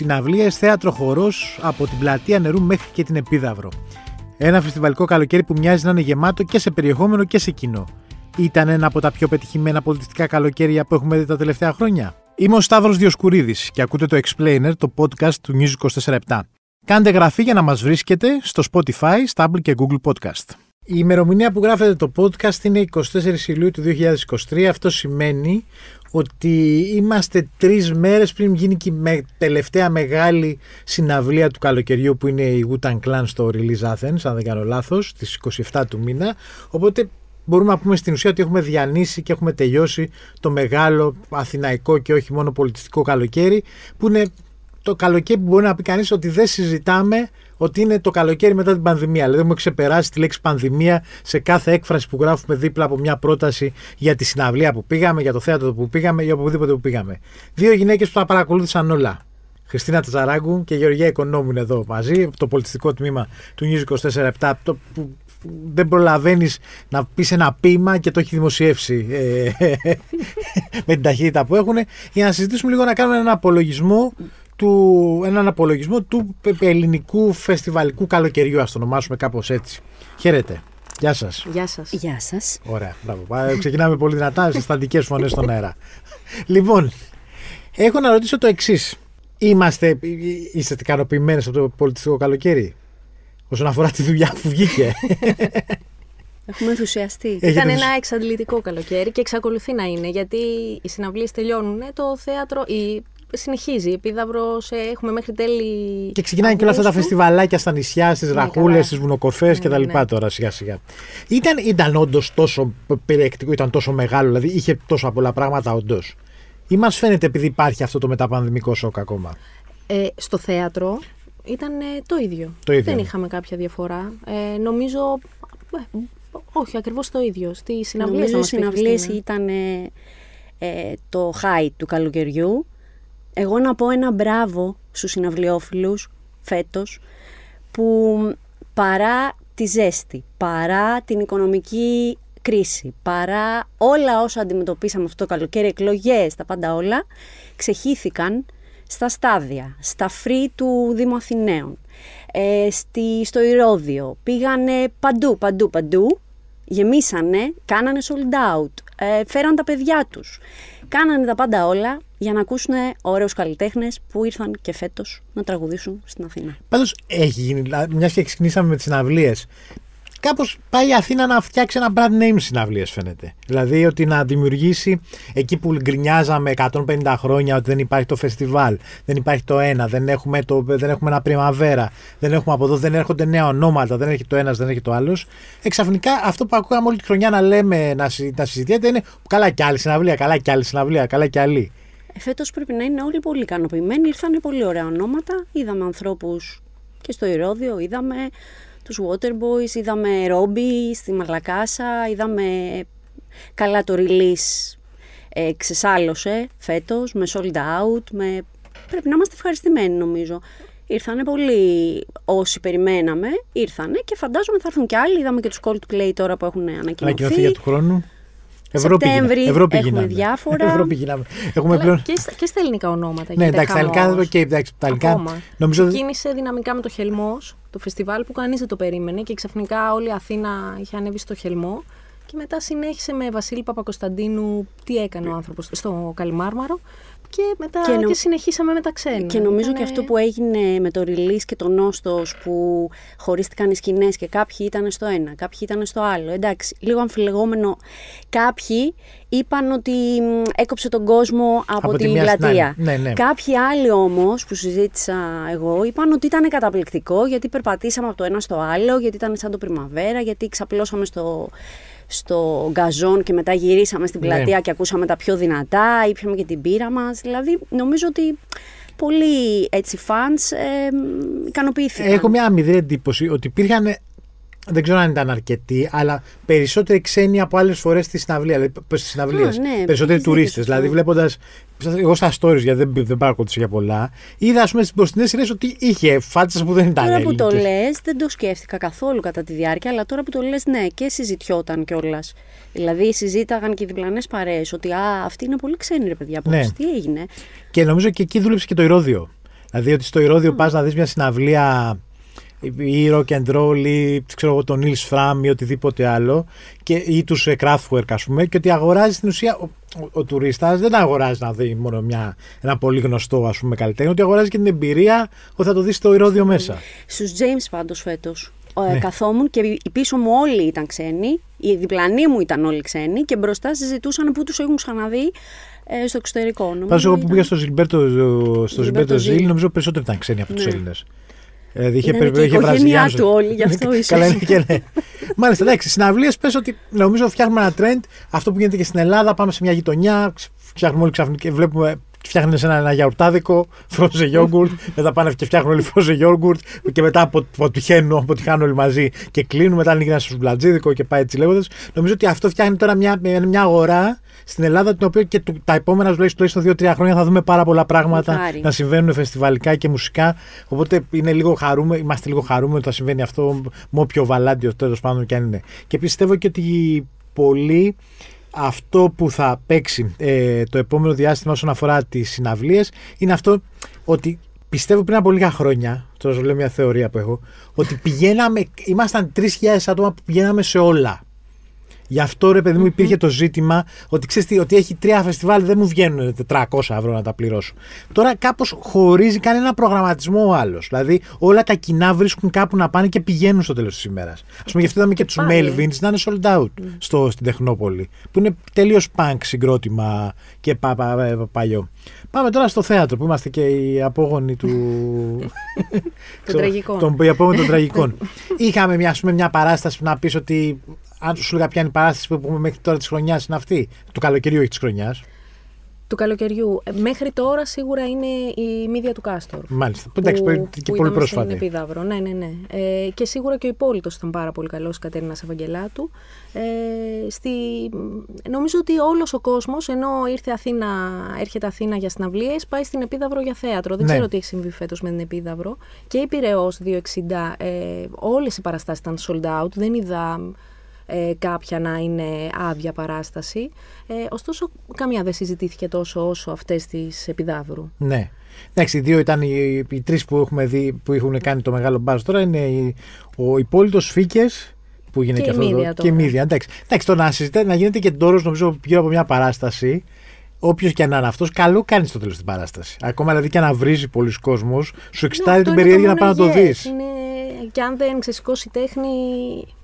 Συναυλίες, θέατρο, χορός από την πλατεία νερού μέχρι και την Επίδαυρο. Ένα φεστιβαλικό καλοκαίρι που μοιάζει να είναι γεμάτο και σε περιεχόμενο και σε κοινό. Ήταν ένα από τα πιο πετυχημένα πολιτιστικά καλοκαίρια που έχουμε δει τα τελευταία χρόνια. Είμαι ο Σταύρος Διοσκουρίδης και ακούτε το Explainer, το podcast του News 24 Κάντε γραφή για να μας βρίσκετε στο Spotify, Stable και Google Podcast. Η ημερομηνία που γράφετε το podcast είναι 24 Ιουλίου του 2023. Αυτό σημαίνει ότι είμαστε τρεις μέρες πριν γίνει και η τελευταία μεγάλη συναυλία του καλοκαιριού που είναι η Wutan Clan στο Release Athens, αν δεν κάνω λάθος, στις 27 του μήνα. Οπότε μπορούμε να πούμε στην ουσία ότι έχουμε διανύσει και έχουμε τελειώσει το μεγάλο αθηναϊκό και όχι μόνο πολιτιστικό καλοκαίρι, που είναι το καλοκαίρι που μπορεί να πει κανείς ότι δεν συζητάμε ότι είναι το καλοκαίρι μετά την πανδημία. Δηλαδή, έχουμε ξεπεράσει τη λέξη πανδημία σε κάθε έκφραση που γράφουμε δίπλα από μια πρόταση για τη συναυλία που πήγαμε, για το θέατρο που πήγαμε, για οπουδήποτε που πήγαμε. Δύο γυναίκες που τα παρακολούθησαν όλα. Χριστίνα Ταζαράγκου και Γεωργία Οικονόμου είναι εδώ μαζί, το πολιτιστικό τμήμα του News 24-7, που δεν προλαβαίνεις να πεις ένα ποίημα και το έχει δημοσιεύσει ε, με την ταχύτητα που έχουν, για να συζητήσουμε λίγο να κάνουμε έναν απολογισμό του, έναν απολογισμό του ελληνικού φεστιβαλικού καλοκαιριού, ας το ονομάσουμε κάπως έτσι. Χαίρετε. Γεια σας. Γεια σας. Γεια σας. Ωραία. Μπράβο. Ξεκινάμε πολύ δυνατά, συστατικέ φωνές στον αέρα. λοιπόν, έχω να ρωτήσω το εξής. Είμαστε, είστε ικανοποιημένε από το πολιτιστικό καλοκαίρι, όσον αφορά τη δουλειά που βγήκε. Έχουμε ενθουσιαστεί. Ήταν ένα εξαντλητικό καλοκαίρι και εξακολουθεί να είναι γιατί οι συναυλίες τελειώνουν. Το θέατρο, η συνεχίζει. Η Επίδαυρο έχουμε μέχρι τέλη. Και ξεκινάνε και όλα αυτά τα φεστιβαλάκια στα νησιά, στις ναι, ραχούλες, στις βουνοκορφές ναι, κτλ. Ναι, ναι. τώρα σιγά σιγά. Ήταν, ήταν όντως τόσο περιεκτικό, ήταν τόσο μεγάλο, δηλαδή είχε τόσα πολλά πράγματα όντως. Ή μας φαίνεται επειδή υπάρχει αυτό το μεταπανδημικό σοκ ακόμα; Ε, στο θέατρο ήταν ε, το, ίδιο. το ίδιο. Δεν είχαμε κάποια διαφορά. Ε, νομίζω. Ε, όχι, ακριβώς το ίδιο. Στι συναυλίε. Νομίζω οι συναυλίε ήταν ε, το high του καλοκαιριού εγώ να πω ένα μπράβο στους συναυλιόφιλους φέτος που παρά τη ζέστη, παρά την οικονομική κρίση, παρά όλα όσα αντιμετωπίσαμε αυτό το καλοκαίρι, εκλογές, τα πάντα όλα, ξεχύθηκαν στα στάδια, στα φρύ του Δήμου Αθηναίων, ε, στη, στο Ηρώδιο, πήγανε παντού, παντού, παντού, γεμίσανε, κάνανε sold out, ε, φέραν τα παιδιά τους, κάνανε τα πάντα όλα για να ακούσουν ωραίους καλλιτέχνες που ήρθαν και φέτος να τραγουδήσουν στην Αθήνα. Πάντως έχει γίνει, μιας και ξεκινήσαμε με τις συναυλίες. Κάπως πάει η Αθήνα να φτιάξει ένα brand name συναυλίες, φαίνεται. Δηλαδή ότι να δημιουργήσει εκεί που γκρινιάζαμε 150 χρόνια ότι δεν υπάρχει το φεστιβάλ, δεν υπάρχει το ένα, δεν έχουμε, το, δεν έχουμε ένα πριμαβέρα, δεν έχουμε από εδώ, δεν έρχονται νέα ονόματα, δεν έχει το ένας, δεν έχει το άλλος. Εξαφνικά αυτό που ακούγαμε όλη τη χρονιά να λέμε, να, να συζητιέται είναι καλά κι άλλη συναυλία, καλά κι άλλη συναυλία, καλά κι άλλη. Φέτος πρέπει να είναι όλοι πολύ ικανοποιημένοι. Ήρθαν πολύ ωραία ονόματα. Είδαμε ανθρώπους και στο Ηρώδιο, είδαμε τους Waterboys, είδαμε Ρόμπι στη Μαλακάσα, είδαμε καλά το release ε, ξεσάλωσε φέτος με sold out, με... πρέπει να είμαστε ευχαριστημένοι νομίζω. Ήρθανε πολλοί όσοι περιμέναμε, ήρθανε και φαντάζομαι θα έρθουν και άλλοι. Είδαμε και τους Coldplay τώρα που έχουν ανακοινωθεί. Ανακοινωθεί για του χρόνου. Ευρώπη Σεπτέμβρη Ευρώπη έχουμε διάφορα. Ευρώπη γίναμε. Έχουμε πλέον... και, στα, και στα ελληνικά ονόματα. Ναι, εντάξει, τα ελληνικά δεν okay, εντάξει, τα ελληνικά. Νομίζω... Ξεκίνησε δυναμικά με το Χελμός, το φεστιβάλ που κανείς δεν το περίμενε και ξαφνικά όλη η Αθήνα είχε ανέβει στο Χελμό. Και μετά συνέχισε με Βασίλη Παπακοσταντίνου. Τι έκανε ο άνθρωπος στο Καλιμάρμαρο και μετά και, νο... συνεχίσαμε με τα ξένα. Και νομίζω και αυτό που έγινε με το release και το νόστος που χωρίστηκαν οι σκηνές και κάποιοι ήταν στο ένα, κάποιοι ήταν στο άλλο. Εντάξει, λίγο αμφιλεγόμενο. Κάποιοι είπαν ότι έκοψε τον κόσμο από, από την πλατεία. Ναι, ναι. Κάποιοι άλλοι όμως που συζήτησα εγώ είπαν ότι ήταν καταπληκτικό γιατί περπατήσαμε από το ένα στο άλλο, γιατί ήταν σαν το πριμαβέρα, γιατί ξαπλώσαμε στο στο γκαζόν και μετά γυρίσαμε στην ναι. πλατεία και ακούσαμε τα πιο δυνατά, ήπιαμε και την πύρα μας. Δηλαδή νομίζω ότι πολλοί έτσι fans ε, ικανοποιήθηκαν. Έχω μια αμυδρή εντύπωση ότι υπήρχαν δεν ξέρω αν ήταν αρκετοί, αλλά περισσότεροι ξένοι από άλλες φορές στη συναυλία. Δηλαδή, στις συναυλίες. Ναι, περισσότεροι τουρίστες. Δηλαδή, βλέποντας. Εγώ στα stories, γιατί δεν, δεν παρακολουθούσα για πολλά, είδα, ας πούμε, στις μπροστινές σειρές ότι είχε φάτσες που δεν ήταν Τώρα που το λες, δεν το σκέφτηκα καθόλου κατά τη διάρκεια, αλλά τώρα που το λες, ναι, και συζητιόταν κιόλας. Δηλαδή, συζήταγαν και οι διπλανές παρέες ότι α, αυτή είναι πολύ ξένη, ρε παιδιά. Ναι. Τι έγινε; Και νομίζω και εκεί δούλεψε και το ηρόδιο. Δηλαδή ότι στο Ηρώδιο mm. πας να δεις μια συναυλία ή rock and roll ή ξέρω εγώ τον Nils Fram ή οτιδήποτε άλλο και, ή τους Kraftwerk ας πούμε και ότι αγοράζει στην ουσία ο, ο, ο τουρίστας δεν αγοράζει να δει μόνο μια, ένα πολύ γνωστό ας πούμε καλλιτέχνη ότι αγοράζει και την εμπειρία ότι θα το δεις στο Ηρώδιο μέσα. Στους James πάντως φέτος ναι. καθόμουν και η πίσω μου όλοι ήταν ξένοι, οι διπλανοί μου ήταν όλοι ξένοι και μπροστά συζητούσαν που τους έχουν ξαναδεί ε, στο εξωτερικό. Πάντως, εγώ που πήγα στο Ζιλμπέρτο, στο Ζιλμπέρτο Ζιλ, νομίζω περισσότερο ήταν ξένοι από τους ναι. Έλληνες. Δηλαδή είχε, είναι είχε η του όλοι, γι' αυτό ίσως. Καλά, και ναι. Μάλιστα, εντάξει, συναυλίες πες ότι νομίζω φτιάχνουμε ένα trend. Αυτό που γίνεται και στην Ελλάδα, πάμε σε μια γειτονιά, φτιάχνουμε όλοι ξαφνικά και βλέπουμε φτιάχνουν ένα, ένα γιαουρτάδικο, frozen yogurt, μετά πάνε και φτιάχνουν όλοι frozen yogurt και μετά αποτυχαίνουν, αποτυχάνουν όλοι μαζί και κλείνουν, μετά ανοίγει ένα σουβλατζίδικο και πάει έτσι λέγοντας. Νομίζω ότι αυτό φτιάχνει τώρα μια, μια αγορά στην Ελλάδα, την οποία και τα επόμενα τουλάχιστον 2-3 χρόνια θα δούμε πάρα πολλά πράγματα Χάρη. να συμβαίνουν φεστιβαλικά και μουσικά. Οπότε είναι λίγο χαρούμε, είμαστε λίγο χαρούμενοι ότι θα συμβαίνει αυτό με όποιο βαλάντιο τέλος πάντων και αν είναι. Και πιστεύω και ότι πολλοί αυτό που θα παίξει ε, το επόμενο διάστημα όσον αφορά τις συναυλίες είναι αυτό ότι πιστεύω πριν από λίγα χρόνια, τώρα σου λέω μια θεωρία που έχω, ότι πηγαίναμε, ήμασταν 3.000 άτομα που πηγαίναμε σε όλα. Γι' αυτό ρε παιδί μου υπήρχε το ζήτημα ότι ξέρεις τι, ότι έχει τρία φεστιβάλ, δεν μου βγαίνουν 400 ευρώ να τα πληρώσω. Τώρα κάπως χωρίζει κανένα προγραμματισμό ο άλλος. Δηλαδή όλα τα κοινά βρίσκουν κάπου να πάνε και πηγαίνουν στο τέλος της ημέρας. Α πούμε, γι' αυτό είδαμε και τους Melvins να είναι sold out στο, στην Τεχνόπολη. Που είναι τελείως punk συγκρότημα και πα, πα, ε, παλιό. Πάμε τώρα στο θέατρο που είμαστε και οι απόγονοι του. των τραγικών. Των, οι απόγονοι των τραγικών. Είχαμε μια, πούμε, μια παράσταση που να πεις ότι αν σου έλεγα ποια είναι η παράσταση που έχουμε μέχρι τώρα της χρονιάς είναι αυτή, του καλοκαιριού όχι της χρονιάς. Του καλοκαιριού. Ε, μέχρι τώρα σίγουρα είναι η μύδια του Κάστορ. Μάλιστα. Που, εντάξει, και πολύ πρόσφατα. Επίδαυρο. Ναι, ναι, ναι. Ε, και σίγουρα και ο υπόλοιπο ήταν πάρα πολύ καλός, η Κατέρινα Σαβαγγελάτου. Ε, στη... Νομίζω ότι όλος ο κόσμος, ενώ ήρθε Αθήνα, έρχεται Αθήνα για συναυλίες, πάει στην Επίδαυρο για θέατρο. Δεν ναι. ξέρω τι έχει συμβεί φέτος με την Επίδαυρο. Και η Πυραιός 260, ε, όλες οι παραστάσεις ήταν sold out. Δεν είδα ε, κάποια να είναι άδεια παράσταση. Ε, ωστόσο, καμία δεν συζητήθηκε τόσο όσο αυτές της Επιδαύρου. Ναι. Εντάξει, οι δύο ήταν οι, οι τρεις που, έχουμε δει, που έχουν κάνει το μεγάλο μπάζ τώρα. Είναι ο υπόλοιπο Φίκες, που γίνεται και, και αυτό. Και η Μίδια. Εντάξει, εντάξει το να συζητάει, να γίνεται και τώρα νομίζω γύρω από μια παράσταση. Όποιος και αν είναι αυτός, καλό κάνει στο τέλος την παράσταση. Ακόμα δηλαδή και να βρίζει πολλούς κόσμους, σου εξητάρει την περιέργεια να πάει να το δεις. Είναι και αν δεν ξεσηκώσει τέχνη,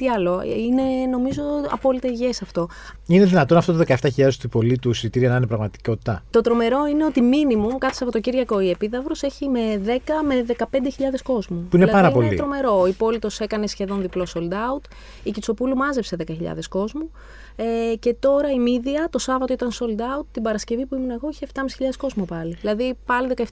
τι άλλο. Είναι νομίζω απόλυτα υγιές αυτό. Είναι δυνατόν αυτό το 17.000 του πολίτου εισιτήρια να είναι πραγματικότητα; Το τρομερό είναι ότι μήνυμο κάθε Σαββατοκύριακο η Επίδαυρος έχει με 10 με 15.000 κόσμου. Που είναι δηλαδή πάρα πολύ. Είναι τρομερό. Η Πόλητο έκανε σχεδόν διπλό sold out. Η Κιτσοπούλου μάζεψε 10.000 κόσμου. Ε, και τώρα η Μίδια το Σάββατο ήταν sold out. Την Παρασκευή που ήμουν εγώ είχε 7.500 κόσμο πάλι. Δηλαδή πάλι 17.000.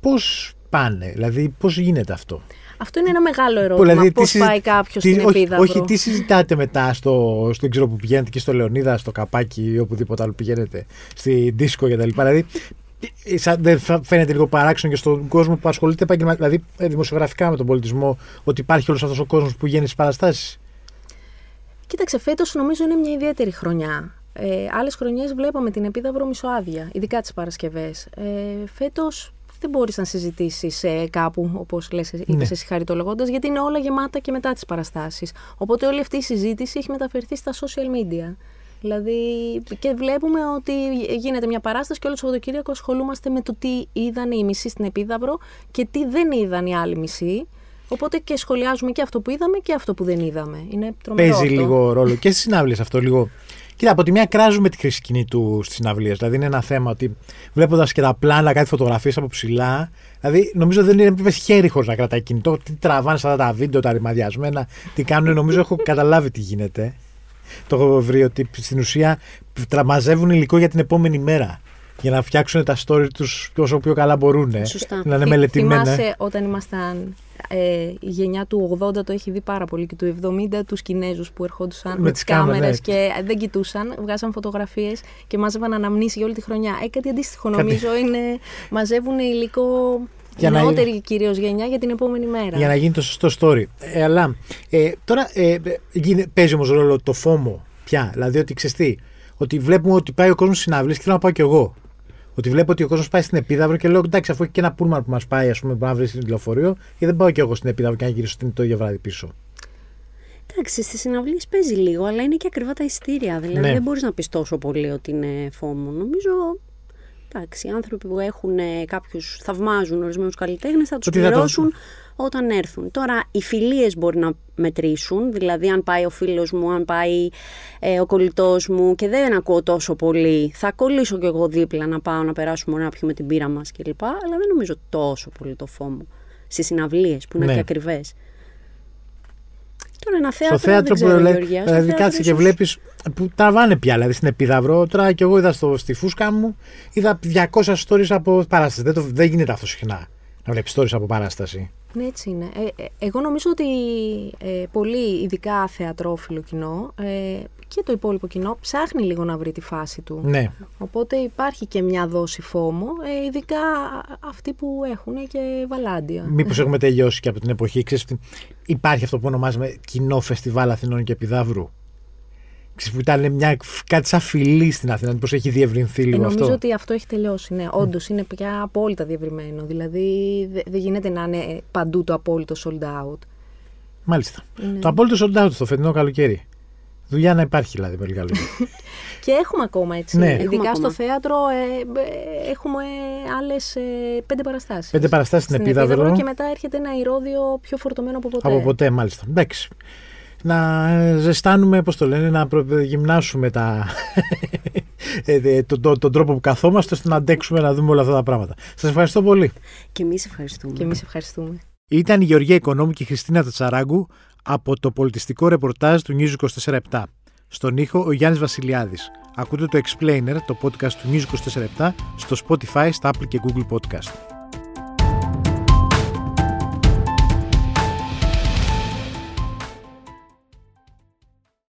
Πώς πάνε, δηλαδή πώς γίνεται αυτό; Αυτό είναι ένα μεγάλο ερώτημα. Δηλαδή, Πώς πάει κάποιος στην επίδαυρο; Όχι, τι συζητάτε μετά στο, στο ξέρω που πηγαίνετε και στο Λεωνίδα, στο καπάκι ή οπουδήποτε άλλο πηγαίνετε, στη δίσκο κτλ. Δηλαδή, δεν φαίνεται λίγο παράξενο και στον κόσμο που ασχολείται επαγγελματικά, δηλαδή ε, δημοσιογραφικά με τον πολιτισμό, ότι υπάρχει όλος αυτός ο κόσμος που βγαίνει στις παραστάσεις; Κοίταξε, φέτος νομίζω είναι μια ιδιαίτερη χρονιά. Ε, Άλλες χρονιές βλέπαμε την επίδαυρο μισοάδια, ειδικά τις Παρασκευές. Ε, Φέτος δεν μπορείς να συζητήσεις ε, κάπου, όπως λες, είπε ναι. εσύ χαριτολογώντας, γιατί είναι όλα γεμάτα και μετά τις παραστάσεις. Οπότε όλη αυτή η συζήτηση έχει μεταφερθεί στα social media. Δηλαδή, και βλέπουμε ότι γίνεται μια παράσταση και όλο το Σαββατοκύριακο ασχολούμαστε με το τι είδαν οι μισοί στην Επίδαυρο και τι δεν είδαν οι άλλοι μισοί. Οπότε και σχολιάζουμε και αυτό που είδαμε και αυτό που δεν είδαμε. Είναι τρομερό. Παίζει λίγο ρόλο και στις συνάβλε αυτό λίγο. Κοίτα, από τη μία κράζουμε τη χρήση κινητού στις συναυλίες. Δηλαδή είναι ένα θέμα ότι βλέποντας και τα πλάνα, κάτι φωτογραφίες από ψηλά. Δηλαδή νομίζω δεν είναι πίπε χέρι χωρί να κρατάει κινητό. Τι τραβάνε αυτά τα βίντεο, τα ρημαδιασμένα, τι κάνουν. Νομίζω έχω καταλάβει τι γίνεται. Το έχω βρει ότι στην ουσία μαζεύουν υλικό για την επόμενη μέρα για να φτιάξουν τα story τους όσο πιο καλά μπορούν. Σωστά. Να είναι μελετημένα. Θυμάσαι όταν ήμασταν ε, η γενιά του 80 το έχει δει πάρα πολύ και του 70 τους Κινέζους που ερχόντουσαν με, με τις κάμερες και δεν κοιτούσαν, βγάζαν φωτογραφίες και μάζευαν αναμνήσεις για όλη τη χρονιά. Ε, κάτι αντίστοιχο νομίζω είναι, μαζεύουν υλικό για νεότερη να... κυρίως γενιά για την επόμενη μέρα. Για να γίνει το σωστό story. Ε, αλλά ε, τώρα ε, παίζει όμως ρόλο το φόμο πια. Δηλαδή ότι ξεστή, ότι βλέπουμε ότι πάει ο κόσμος συναυλίε και θέλω να πάω κι εγώ. Ότι βλέπω ότι ο κόσμος πάει στην Επίδαυρο και λέω εντάξει, αφού έχει και ένα πούλμαν που μας πάει, ας πούμε, που να βρει στην λεωφορείο, και δεν πάω κι εγώ στην Επίδαυρο και να γυρίσω το ίδιο βράδυ πίσω. Εντάξει, στις συναυλίες παίζει λίγο, αλλά είναι και ακριβά τα ειστήρια. Δηλαδή Ναι. δεν μπορείς να πεις τόσο πολύ ότι είναι φόμο. Νομίζω. Εντάξει, οι άνθρωποι που έχουν κάποιους, θαυμάζουν ορισμένους καλλιτέχνες, θα τους Ότι θα το- πληρώσουν όταν έρθουν. Τώρα, οι φιλίες μπορεί να μετρήσουν. Δηλαδή, αν πάει ο φίλος μου, αν πάει ε, ο κολλητός μου και δεν ακούω τόσο πολύ, θα κολλήσω κι εγώ δίπλα να πάω να περάσουμε ωραία να πιούμε την πύρα μας κλπ. Αλλά δεν νομίζω τόσο πολύ το φόμο. Στις συναυλίες που είναι Ναι. και ακριβές. Τώρα ένα θέατρο. στο θέατρο δεν που ξέρω, λέει, Γεωργία, στο δηλαδή θέατρο κάτσε και ίσως- βλέπεις που τραβάνε πια. Δηλαδή στην Επίδαυρο, τώρα και εγώ είδα στο, στη φούσκα μου, είδα 200 stories από παράσταση. Δεν, το, δεν γίνεται αυτό συχνά να βλέπεις stories από παράσταση. Ναι, έτσι είναι. Ε, ε, εγώ νομίζω ότι ε, πολύ ειδικά θεατρόφιλο κοινό ε, και το υπόλοιπο κοινό ψάχνει λίγο να βρει τη φάση του. Ναι. Οπότε υπάρχει και μια δόση φόμο, ε, ειδικά αυτοί που έχουν και βαλάντια. Μήπως έχουμε τελειώσει και από την εποχή. Ξέρεις, τι- υπάρχει αυτό που ονομάζουμε κοινό φεστιβάλ Αθηνών και Επιδαύρου; Ξέρεις, που ήταν μια, κάτι σαν φιλή στην Αθήνα. Πώς έχει διευρυνθεί Ε, λίγο νομίζω αυτό. ότι αυτό έχει τελειώσει. Ναι, όντως είναι πια απόλυτα διευρυμένο. Δηλαδή δε- δεν γίνεται να είναι παντού το απόλυτο sold out. Μάλιστα. Είναι- Το απόλυτο sold out το φετινό καλοκαίρι. Δουλειά να υπάρχει δηλαδή με λίγα λόγια. Και έχουμε ακόμα έτσι. Ναι. Έχουμε Ειδικά ακόμα. στο θέατρο ε, ε, έχουμε άλλες πέντε παραστάσεις. Πέντε παραστάσεις στην Επίδαυρο. και μετά έρχεται ένα ηρώδιο πιο φορτωμένο από ποτέ. Από ποτέ, μάλιστα. Εντάξει. Να ζεστάνουμε, πώς το λένε, να προ- γυμνάσουμε τα... ε, ε, τον, τον- τον τρόπο που καθόμαστε ώστε να αντέξουμε να δούμε όλα αυτά τα πράγματα. Σας ευχαριστώ πολύ. Και εμείς ευχαριστούμε. Και εμείς ευχαριστούμε. Ήταν η Γεωργία Οικονόμου και η Χριστίνα Τατσαράγκου από το πολιτιστικό ρεπορτάζ του News 24-7. Στον ήχο ο Γιάννης Βασιλιάδης. Ακούτε το Explainer, το podcast του News 24-7, στο Spotify, στα Apple και Google Podcast.